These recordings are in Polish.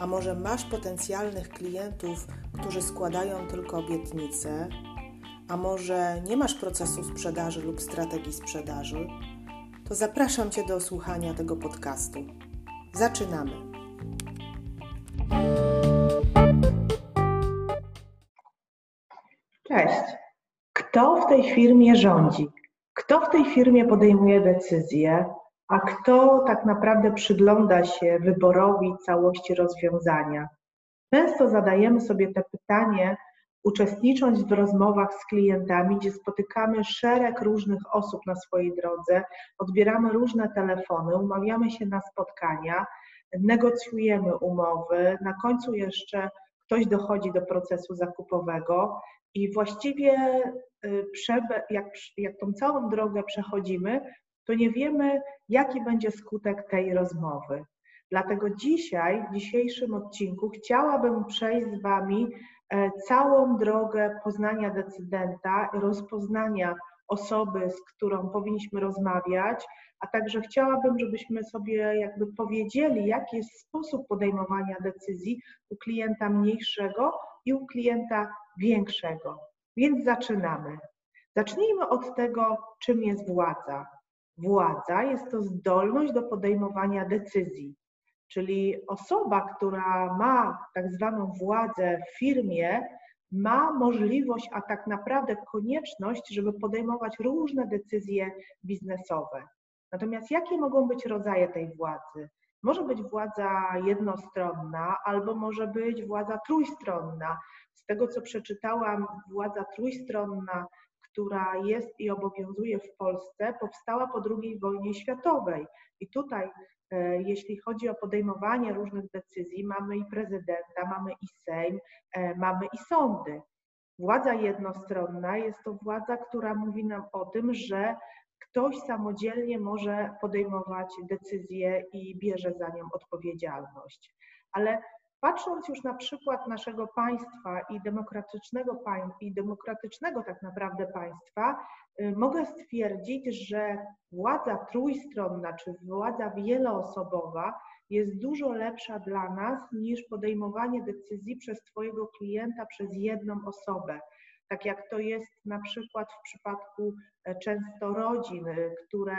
a może masz potencjalnych klientów, którzy składają tylko obietnice, a może nie masz procesu sprzedaży lub strategii sprzedaży, to zapraszam Cię do słuchania tego podcastu. Zaczynamy. Cześć. Kto w tej firmie rządzi? Kto w tej firmie podejmuje decyzje? A kto tak naprawdę przygląda się wyborowi całości rozwiązania. Często zadajemy sobie te pytanie, uczestnicząc w rozmowach z klientami, gdzie spotykamy szereg różnych osób na swojej drodze, odbieramy różne telefony, umawiamy się na spotkania, negocjujemy umowy, na końcu jeszcze ktoś dochodzi do procesu zakupowego i właściwie y, jak, jak tą całą drogę przechodzimy, to nie wiemy, jaki będzie skutek tej rozmowy. Dlatego dzisiaj, w dzisiejszym odcinku, chciałabym przejść z Wami e, całą drogę poznania decydenta, rozpoznania osoby, z którą powinniśmy rozmawiać, a także chciałabym, żebyśmy sobie jakby powiedzieli, jaki jest sposób podejmowania decyzji u klienta mniejszego i u klienta większego. Więc zaczynamy. Zacznijmy od tego, czym jest władza. Władza jest to zdolność do podejmowania decyzji, czyli osoba, która ma tak zwaną władzę w firmie, ma możliwość, a tak naprawdę konieczność, żeby podejmować różne decyzje biznesowe. Natomiast jakie mogą być rodzaje tej władzy? Może być władza jednostronna, albo może być władza trójstronna. Z tego, co przeczytałam, władza trójstronna która jest i obowiązuje w Polsce, powstała po II wojnie światowej. I tutaj, e, jeśli chodzi o podejmowanie różnych decyzji, mamy i prezydenta, mamy i Sejm, e, mamy i sądy. Władza jednostronna jest to władza, która mówi nam o tym, że ktoś samodzielnie może podejmować decyzje i bierze za nią odpowiedzialność. Ale Patrząc już na przykład naszego państwa i demokratycznego, i demokratycznego tak naprawdę państwa, y, mogę stwierdzić, że władza trójstronna czy władza wieloosobowa jest dużo lepsza dla nas niż podejmowanie decyzji przez Twojego klienta przez jedną osobę. Tak jak to jest na przykład w przypadku e, często rodzin, y, które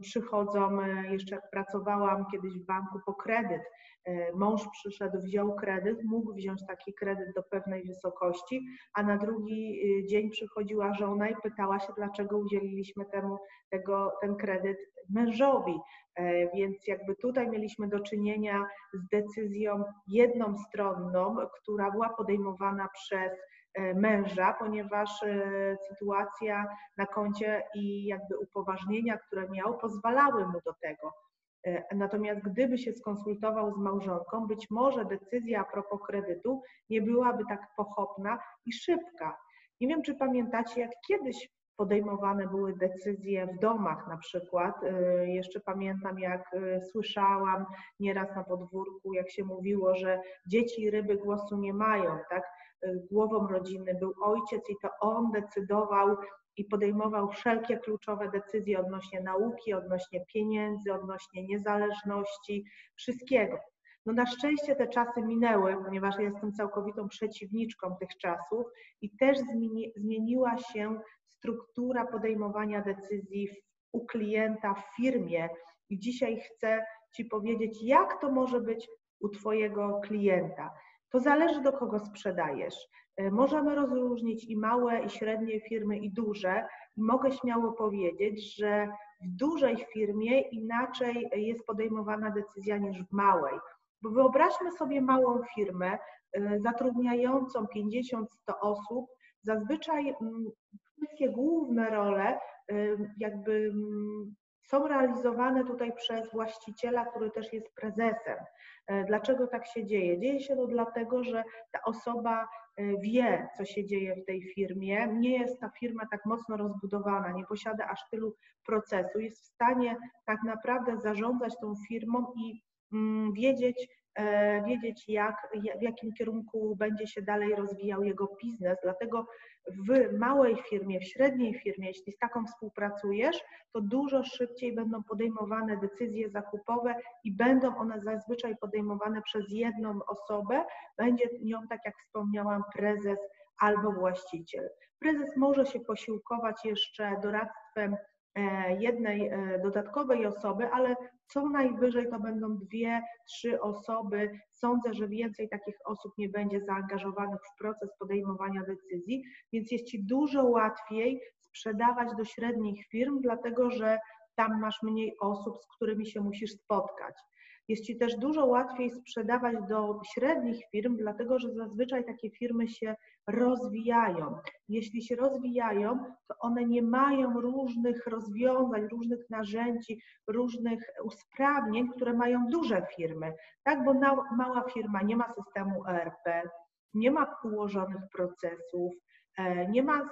przychodzą, e, jeszcze jak pracowałam kiedyś w banku po kredyt, E, mąż przyszedł, wziął kredyt, mógł wziąć taki kredyt do pewnej wysokości, a na drugi y, dzień przychodziła żona i pytała się, dlaczego udzieliliśmy temu tego, ten kredyt mężowi. E, więc jakby tutaj mieliśmy do czynienia z decyzją jednostronną, która była podejmowana przez e, męża, ponieważ sytuacja na koncie i jakby upoważnienia, które miał, pozwalały mu do tego. E, natomiast gdyby się skonsultował z małżonką, być może decyzja a propos kredytu nie byłaby tak pochopna i szybka. Nie wiem, czy pamiętacie, jak kiedyś podejmowane były decyzje w domach na przykład. E, jeszcze pamiętam, jak e, słyszałam nieraz na podwórku, jak się mówiło, że dzieci ryby głosu nie mają, tak? Głową rodziny był ojciec i to on decydował i podejmował wszelkie kluczowe decyzje odnośnie nauki, odnośnie pieniędzy, odnośnie niezależności, wszystkiego. No na szczęście te czasy minęły, ponieważ ja jestem całkowitą przeciwniczką tych czasów i też zmieni, zmieniła się struktura podejmowania decyzji u klienta w firmie. I dzisiaj chcę Ci powiedzieć, jak to może być u Twojego klienta. To zależy, do kogo sprzedajesz. E, możemy rozróżnić i małe, i średnie firmy, i duże. Mogę śmiało powiedzieć, że w dużej firmie inaczej jest podejmowana decyzja niż w małej. Bo wyobraźmy sobie małą firmę e, zatrudniającą 50-100 osób. Zazwyczaj mm, wszystkie główne role e, jakby mm, są realizowane tutaj przez właściciela, który też jest prezesem. E, dlaczego tak się dzieje? Dzieje się to dlatego, że ta osoba e, wie, co się dzieje w tej firmie. Nie jest ta firma tak mocno rozbudowana, nie posiada aż tylu procesu, jest w stanie tak naprawdę zarządzać tą firmą i mm, wiedzieć, wiedzieć, jak, w jakim kierunku będzie się dalej rozwijał jego biznes. Dlatego w małej firmie, w średniej firmie, jeśli z taką współpracujesz, to dużo szybciej będą podejmowane decyzje zakupowe i będą one zazwyczaj podejmowane przez jedną osobę. Będzie nią, tak jak wspomniałam, prezes albo właściciel. Prezes może się posiłkować jeszcze doradztwem E, jednej e, dodatkowej osoby, ale co najwyżej to będą dwie, trzy osoby. Sądzę, że więcej takich osób nie będzie zaangażowanych w proces podejmowania decyzji, więc jest Ci dużo łatwiej sprzedawać do średnich firm, dlatego że tam masz mniej osób, z którymi się musisz spotkać. Jest Ci też dużo łatwiej sprzedawać do średnich firm, dlatego że zazwyczaj takie firmy się rozwijają. Jeśli się rozwijają, to one nie mają różnych rozwiązań, różnych narzędzi, różnych usprawnień, które mają duże firmy. Tak, bo mała firma nie ma systemu ERP, nie ma ułożonych procesów, nie ma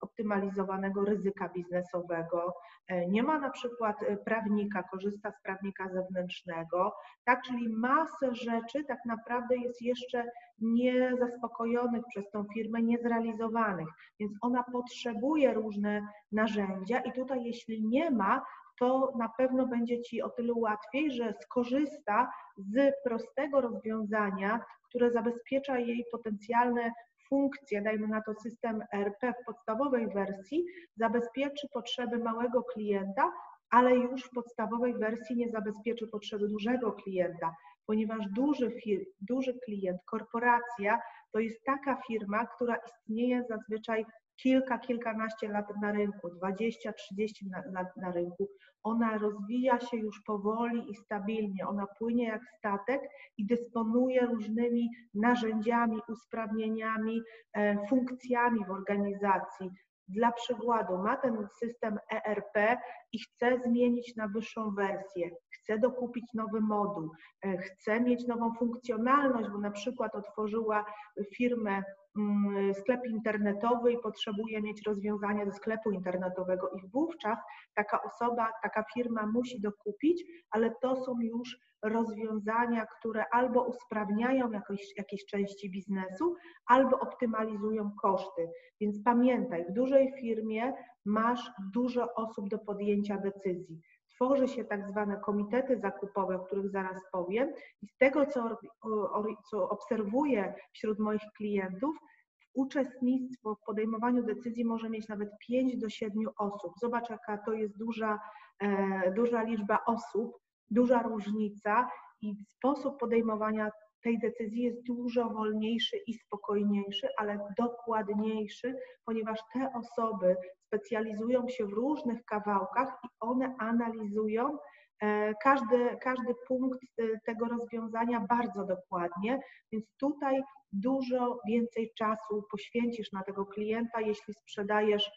optymalizowanego ryzyka biznesowego, e, nie ma na przykład e, prawnika, korzysta z prawnika zewnętrznego, tak, czyli masę rzeczy tak naprawdę jest jeszcze niezaspokojonych przez tą firmę, niezrealizowanych, więc ona potrzebuje różne narzędzia i tutaj jeśli nie ma, to na pewno będzie Ci o tyle łatwiej, że skorzysta z prostego rozwiązania, które zabezpiecza jej potencjalne funkcję, dajmy na to system RP w podstawowej wersji, zabezpieczy potrzeby małego klienta, ale już w podstawowej wersji nie zabezpieczy potrzeby dużego klienta, ponieważ duży, fir- duży klient, korporacja to jest taka firma, która istnieje zazwyczaj kilka, kilkanaście lat na rynku, 20, 30 lat na rynku. Ona rozwija się już powoli i stabilnie, ona płynie jak statek i dysponuje różnymi narzędziami, usprawnieniami, e, funkcjami w organizacji. Dla przykładu, ma ten system ERP i chce zmienić na wyższą wersję, chce dokupić nowy moduł, e, chce mieć nową funkcjonalność, bo na przykład otworzyła firmę sklep internetowy i potrzebuje mieć rozwiązanie do sklepu internetowego i wówczas taka osoba, taka firma musi dokupić, ale to są już rozwiązania, które albo usprawniają jakieś, jakieś części biznesu, albo optymalizują koszty. Więc pamiętaj, w dużej firmie masz dużo osób do podjęcia decyzji tworzy się tak zwane komitety zakupowe, o których zaraz powiem, i z tego, co, co obserwuję wśród moich klientów, uczestnictwo w podejmowaniu decyzji może mieć nawet 5 do 7 osób. Zobacz, jaka to jest duża, e, duża liczba osób, duża różnica i sposób podejmowania tej decyzji jest dużo wolniejszy i spokojniejszy, ale dokładniejszy, ponieważ te osoby specjalizują się w różnych kawałkach i one analizują e, każdy, każdy punkt e, tego rozwiązania bardzo dokładnie, więc tutaj dużo więcej czasu poświęcisz na tego klienta, jeśli sprzedajesz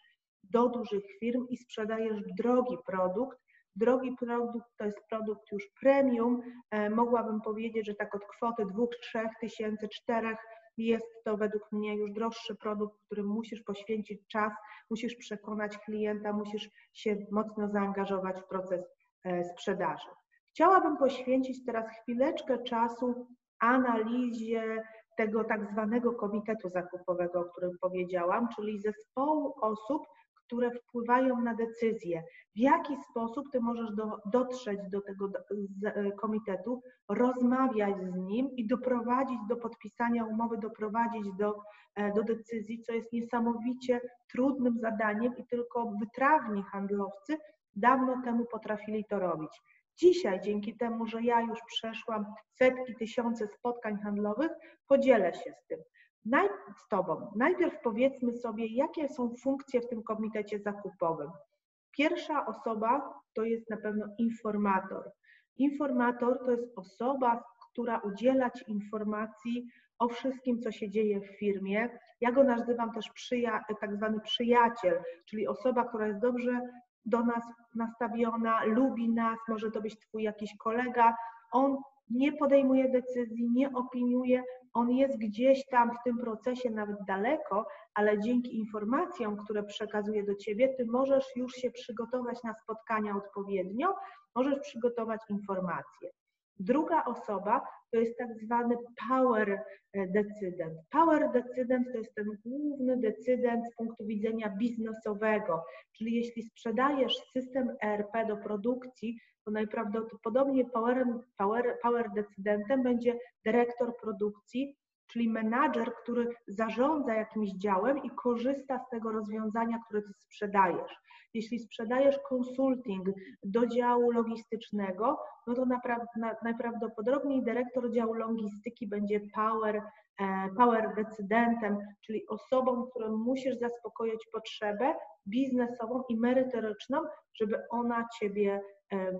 do dużych firm i sprzedajesz drogi produkt, Drogi produkt to jest produkt już premium. E, mogłabym powiedzieć, że tak od kwoty 2-3 tysięcy, 4 jest to według mnie już droższy produkt, w którym musisz poświęcić czas, musisz przekonać klienta, musisz się mocno zaangażować w proces e, sprzedaży. Chciałabym poświęcić teraz chwileczkę czasu analizie tego tak zwanego komitetu zakupowego, o którym powiedziałam, czyli zespołu osób, które wpływają na decyzje. W jaki sposób ty możesz do, dotrzeć do tego e, komitetu, rozmawiać z nim i doprowadzić do podpisania umowy, doprowadzić do, e, do decyzji, co jest niesamowicie trudnym zadaniem i tylko wytrawni handlowcy dawno temu potrafili to robić. Dzisiaj, dzięki temu, że ja już przeszłam setki, tysiące spotkań handlowych, podzielę się z tym naj, z Tobą. Najpierw powiedzmy sobie, jakie są funkcje w tym komitecie zakupowym. Pierwsza osoba to jest na pewno informator. Informator to jest osoba, która udziela Ci informacji o wszystkim, co się dzieje w firmie. Ja go nazywam też przyja tak zwany przyjaciel, czyli osoba, która jest dobrze do nas nastawiona, lubi nas, może to być Twój jakiś kolega. On nie podejmuje decyzji, nie opiniuje, on jest gdzieś tam w tym procesie nawet daleko, ale dzięki informacjom, które przekazuje do ciebie, ty możesz już się przygotować na spotkania odpowiednio, możesz przygotować informacje. Druga osoba to jest tak zwany power e, decydent. Power decydent to jest ten główny decydent z punktu widzenia biznesowego, czyli jeśli sprzedajesz system ERP do produkcji, to najprawdopodobniej power, power, power decydentem będzie dyrektor produkcji, czyli menadżer, który zarządza jakimś działem i korzysta z tego rozwiązania, które ty sprzedajesz. Jeśli sprzedajesz konsulting do działu logistycznego, no to najprawdopodobniej dyrektor działu logistyki będzie power, e, power decydentem, czyli osobą, którą musisz zaspokoić potrzebę biznesową i merytoryczną, żeby ona ciebie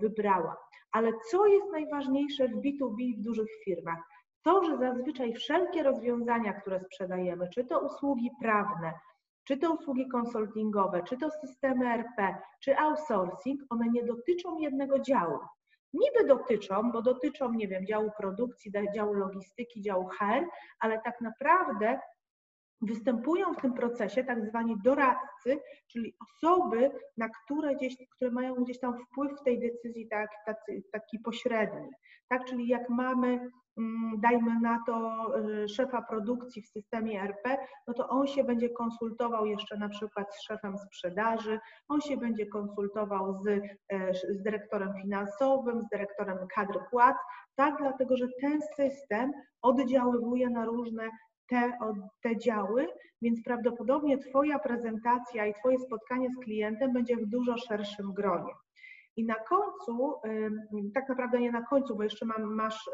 wybrała. Ale co jest najważniejsze w B2B w dużych firmach? To, że zazwyczaj wszelkie rozwiązania, które sprzedajemy, czy to usługi prawne, czy to usługi konsultingowe, czy to systemy RP, czy outsourcing, one nie dotyczą jednego działu. Niby dotyczą, bo dotyczą, nie wiem, działu produkcji, działu logistyki, działu HR, ale tak naprawdę występują w tym procesie tak zwani doradcy, czyli osoby, na które, gdzieś, które mają gdzieś tam wpływ w tej decyzji tak, tacy, taki pośredni. Tak, czyli jak mamy Mm, dajmy na to y, szefa produkcji w systemie RP, no to on się będzie konsultował jeszcze na przykład z szefem sprzedaży, on się będzie konsultował z, e, z dyrektorem finansowym, z dyrektorem kadr płac, tak, dlatego że ten system oddziaływuje na różne te, te działy, więc prawdopodobnie Twoja prezentacja i Twoje spotkanie z klientem będzie w dużo szerszym gronie. I na końcu, tak naprawdę nie na końcu, bo jeszcze mam, masz,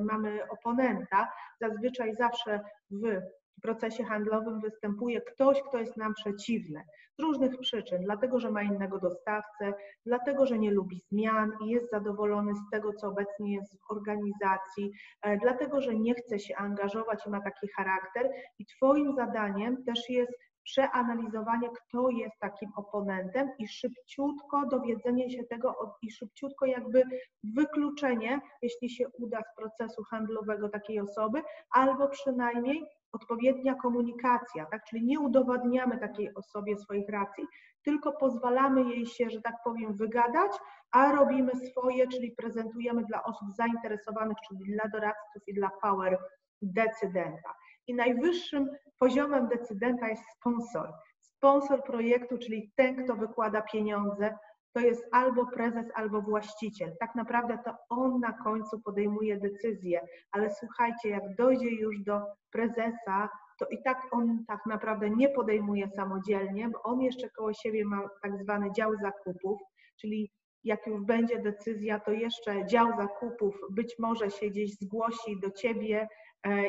mamy oponenta, zazwyczaj zawsze w procesie handlowym występuje ktoś, kto jest nam przeciwny z różnych przyczyn, dlatego że ma innego dostawcę, dlatego że nie lubi zmian i jest zadowolony z tego, co obecnie jest w organizacji, e, dlatego że nie chce się angażować i ma taki charakter. I Twoim zadaniem też jest przeanalizowanie, kto jest takim oponentem i szybciutko dowiedzenie się tego i szybciutko jakby wykluczenie, jeśli się uda z procesu handlowego takiej osoby, albo przynajmniej odpowiednia komunikacja, tak? Czyli nie udowadniamy takiej osobie swoich racji, tylko pozwalamy jej się, że tak powiem, wygadać, a robimy swoje, czyli prezentujemy dla osób zainteresowanych, czyli dla doradców i dla power decydenta. I najwyższym poziomem decydenta jest sponsor. Sponsor projektu, czyli ten, kto wykłada pieniądze, to jest albo prezes, albo właściciel. Tak naprawdę to on na końcu podejmuje decyzję, ale słuchajcie, jak dojdzie już do prezesa, to i tak on tak naprawdę nie podejmuje samodzielnie, bo on jeszcze koło siebie ma tak zwany dział zakupów, czyli jak już będzie decyzja, to jeszcze dział zakupów być może się gdzieś zgłosi do ciebie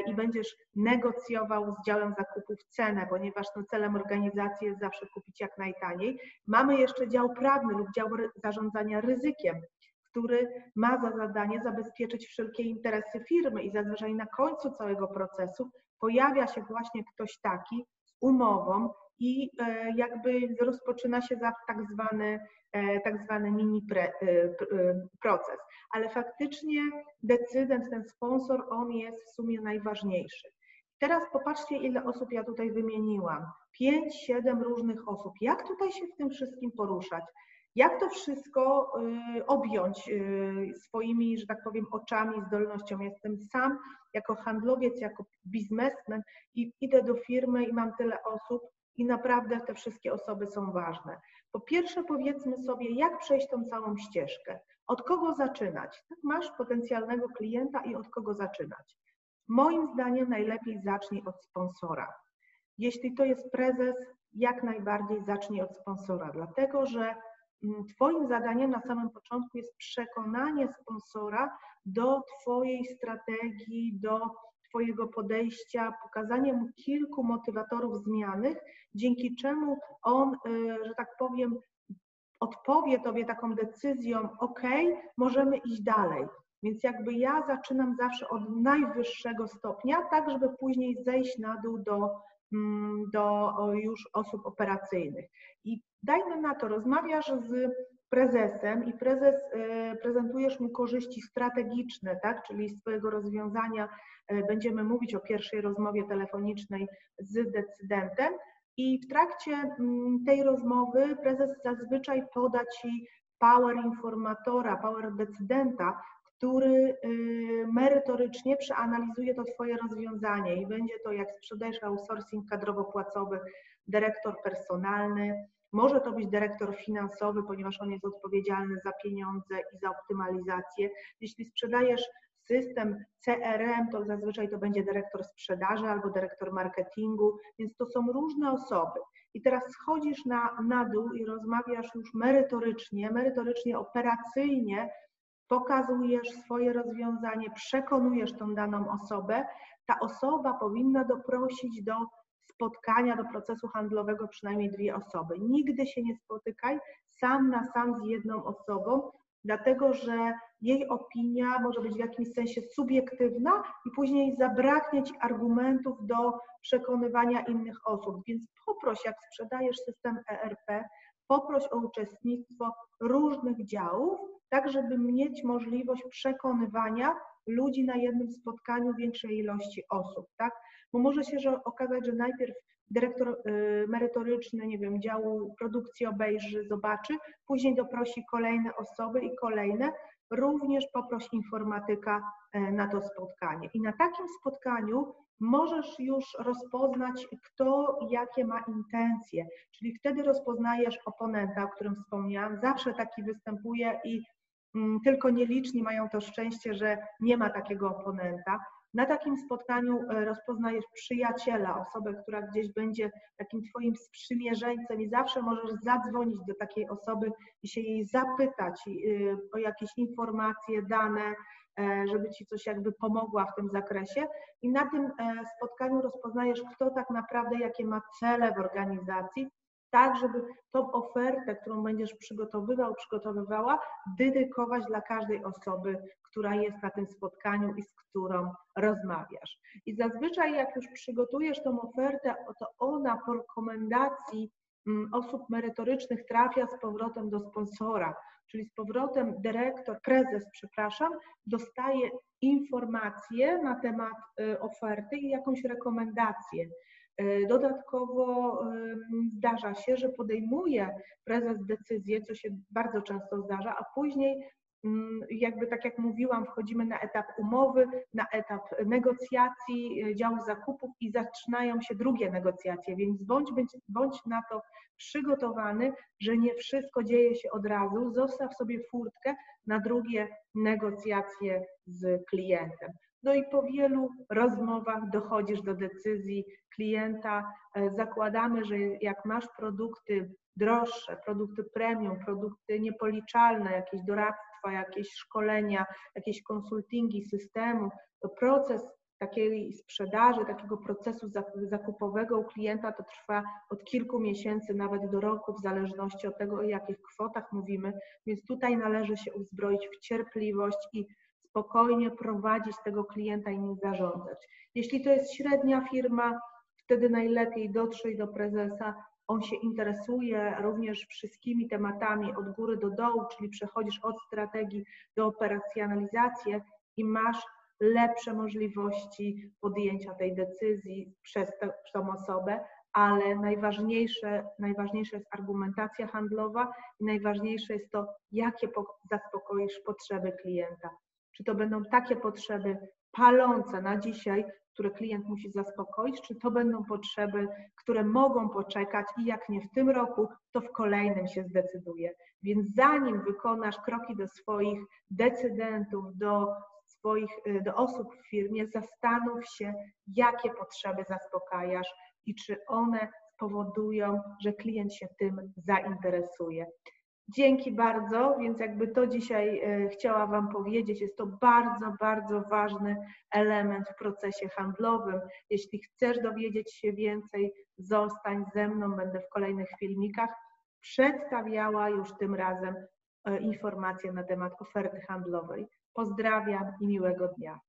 i będziesz negocjował z działem zakupów cenę, ponieważ no, celem organizacji jest zawsze kupić jak najtaniej. Mamy jeszcze dział prawny lub dział zarządzania ryzykiem, który ma za zadanie zabezpieczyć wszelkie interesy firmy i zazwyczaj na końcu całego procesu pojawia się właśnie ktoś taki umową i e, jakby rozpoczyna się tak zwany E, tak zwany mini pre, e, proces. Ale faktycznie decydent, ten sponsor, on jest w sumie najważniejszy. Teraz popatrzcie, ile osób ja tutaj wymieniłam. Pięć, siedem różnych osób. Jak tutaj się w tym wszystkim poruszać? Jak to wszystko objąć swoimi, że tak powiem, oczami, zdolnością? Jestem sam jako handlowiec, jako biznesmen i idę do firmy i mam tyle osób i naprawdę te wszystkie osoby są ważne. Po pierwsze, powiedzmy sobie, jak przejść tą całą ścieżkę. Od kogo zaczynać? Tak, masz potencjalnego klienta i od kogo zaczynać? Moim zdaniem najlepiej zacznij od sponsora. Jeśli to jest prezes, jak najbardziej zacznij od sponsora, dlatego że Twoim zadaniem na samym początku jest przekonanie sponsora do Twojej strategii, do Twojego podejścia, pokazanie mu kilku motywatorów zmiany, dzięki czemu on, y, że tak powiem, odpowie Tobie taką decyzją, OK, możemy iść dalej. Więc jakby ja zaczynam zawsze od najwyższego stopnia, tak żeby później zejść na dół do, do już osób operacyjnych. I Dajmy na to, rozmawiasz z prezesem i prezes e, prezentujesz mu korzyści strategiczne, tak? czyli swojego rozwiązania e, będziemy mówić o pierwszej rozmowie telefonicznej z decydentem i w trakcie mm, tej rozmowy prezes zazwyczaj poda Ci power informatora, power decydenta, który y, merytorycznie przeanalizuje to Twoje rozwiązanie i będzie to, jak sprzedajesz outsourcing kadrowo-płacowy, dyrektor personalny, może to być dyrektor finansowy, ponieważ on jest odpowiedzialny za pieniądze i za optymalizację. Jeśli sprzedajesz system CRM, to zazwyczaj to będzie dyrektor sprzedaży albo dyrektor marketingu, więc to są różne osoby. I teraz schodzisz na, na dół i rozmawiasz już merytorycznie, merytorycznie, operacyjnie, pokazujesz swoje rozwiązanie, przekonujesz tą daną osobę. Ta osoba powinna doprosić do spotkania, do procesu handlowego przynajmniej dwie osoby. Nigdy się nie spotykaj sam na sam z jedną osobą, dlatego że jej opinia może być w jakimś sensie subiektywna i później zabraknie Ci argumentów do przekonywania innych osób. Więc poproś, jak sprzedajesz system ERP, poproś o uczestnictwo różnych działów, tak żeby mieć możliwość przekonywania ludzi na jednym spotkaniu większej ilości osób, tak? Bo może się że okazać, że najpierw dyrektor y, merytoryczny, nie wiem, działu produkcji obejrzy, zobaczy, później doprosi kolejne osoby i kolejne, również poproś informatyka e, na to spotkanie. I na takim spotkaniu możesz już rozpoznać, kto jakie ma intencje, czyli wtedy rozpoznajesz oponenta, o którym wspomniałam. Zawsze taki występuje i tylko nieliczni mają to szczęście, że nie ma takiego oponenta. Na takim spotkaniu e, rozpoznajesz przyjaciela, osobę, która gdzieś będzie takim Twoim sprzymierzeńcem i zawsze możesz zadzwonić do takiej osoby i się jej zapytać e, o jakieś informacje, dane, e, żeby Ci coś jakby pomogła w tym zakresie. I na tym spotkaniu rozpoznajesz, kto tak naprawdę, jakie ma cele w organizacji, tak, żeby tą ofertę, którą będziesz przygotowywał, przygotowywała, dedykować dla każdej osoby, która jest na tym spotkaniu i z którą rozmawiasz. I zazwyczaj, jak już przygotujesz tą ofertę, to ona po rekomendacji mm, osób merytorycznych trafia z powrotem do sponsora, czyli z powrotem dyrektor, prezes, przepraszam, dostaje informacje na temat y, oferty i jakąś rekomendację. E, dodatkowo zdarza się, że podejmuje prezes decyzję, co się bardzo często zdarza, a później mm, jakby tak jak mówiłam, wchodzimy na etap umowy, na etap negocjacji, e, działu zakupów i zaczynają się drugie negocjacje, więc bądź, bądź, bądź na to przygotowany, że nie wszystko dzieje się od razu, zostaw sobie furtkę na drugie negocjacje z klientem. No i po wielu rozmowach dochodzisz do decyzji klienta. E, zakładamy, że jak masz produkty droższe, produkty premium, produkty niepoliczalne, jakieś doradztwa, jakieś szkolenia, jakieś konsultingi systemu, to proces takiej sprzedaży, takiego procesu zakupowego u klienta to trwa od kilku miesięcy, nawet do roku, w zależności od tego, o jakich kwotach mówimy, więc tutaj należy się uzbroić w cierpliwość i spokojnie prowadzić tego klienta i nim zarządzać. Jeśli to jest średnia firma, wtedy najlepiej dotrzeć do prezesa. On się interesuje również wszystkimi tematami od góry do dołu, czyli przechodzisz od strategii do operacjonalizacji i masz lepsze możliwości podjęcia tej decyzji przez tą osobę, ale najważniejsze, najważniejsza jest argumentacja handlowa i najważniejsze jest to, jakie zaspokoisz potrzeby klienta. Czy to będą takie potrzeby palące na dzisiaj, które klient musi zaspokoić, czy to będą potrzeby, które mogą poczekać i jak nie w tym roku, to w kolejnym się zdecyduje. Więc zanim wykonasz kroki do swoich decydentów, do swoich, y, do osób w firmie, zastanów się, jakie potrzeby zaspokajasz i czy one spowodują, że klient się tym zainteresuje. Dzięki bardzo, więc jakby to dzisiaj e, chciała Wam powiedzieć, jest to bardzo, bardzo ważny element w procesie handlowym. Jeśli chcesz dowiedzieć się więcej, zostań ze mną, będę w kolejnych filmikach przedstawiała już tym razem e, informacje na temat oferty handlowej. Pozdrawiam i miłego dnia.